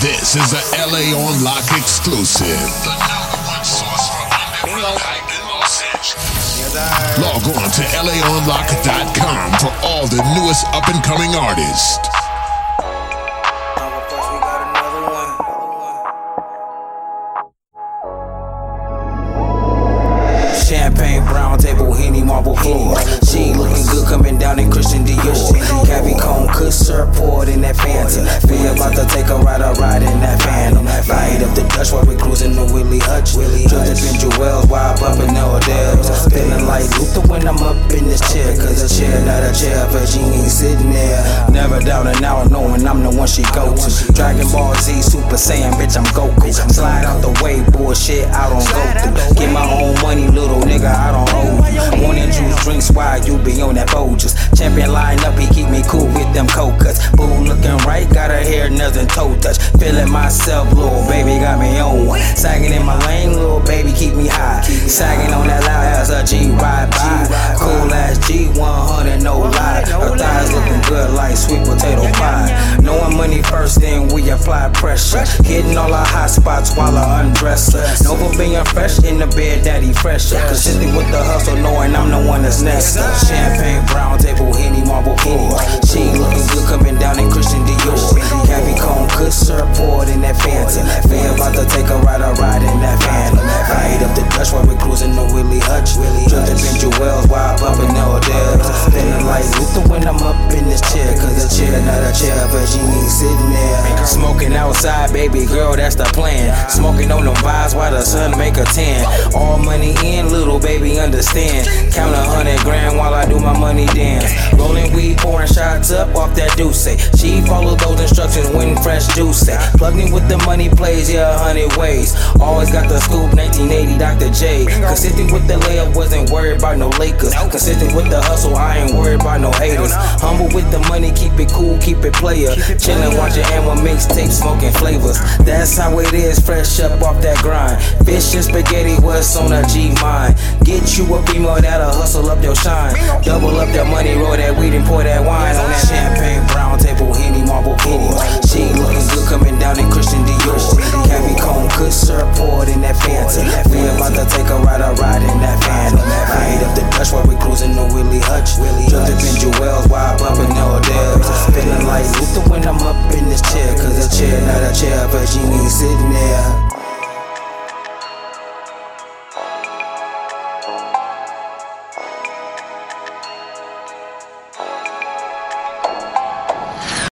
This is a LA on Lock exclusive. Log on to laonlock.com for all the newest up and coming artists. Syrup in that Fanta. We about to take a ride, a ride in that Phantom. Light up the Dutch while we cruising to Willie Hutch. Dripped in Jewels while bumping Odell's. Feeling like Luther when I'm up in this chair. Cause a chair, not a chair, but she ain't sitting there. Never down and out, knowing I'm the one she go to. Dragon Ball Z, Super Saiyan, bitch, I'm Goku. Slide out the way, bullshit, I don't go through. Get my own money, little nigga, I don't owe you. Morning juice drinks while you be on that Folgers. Champion line up, he keep me cool with them cold nothing toe touch. Feeling myself, little baby got me on. One. Sagging in my lane, little baby keep me high. Sagging on that loud ass a G ride by. Cool ass G100, no lie. Her thighs looking good like sweet potato pie. Knowing money first, then we apply pressure. Hitting all our hot spots while I undress her. Nova being fresh in the bed, daddy fresher. Consistent with the hustle, knowing I'm the one that's next. Champagne, brown table, henny, marble floor. Outside, baby girl, that's the plan. Smoking on them vibes while the sun make a tan. All money in, little baby, understand. Count a hundred grand while I do my money dance. Rolling weed, pouring shots up off that deuce. Eh, she follow those instructions when fresh juice. Eh, plug me with the money plays, yeah, a hundred ways. Always got the scoop, 1980 Dr. J. Consistent with the layup, wasn't worried about no Lakers. Consistent with the hustle, I ain't worried about no haters. Humble with the money, keep it cool, keep it player. Chillin', watching Ammo mixtape, smoking flavors. That's how it is, fresh up off that grind. Fish and spaghetti, what's on a G mind? Get you a female that'll hustle up your shine. Double up that money, roll and pour that wine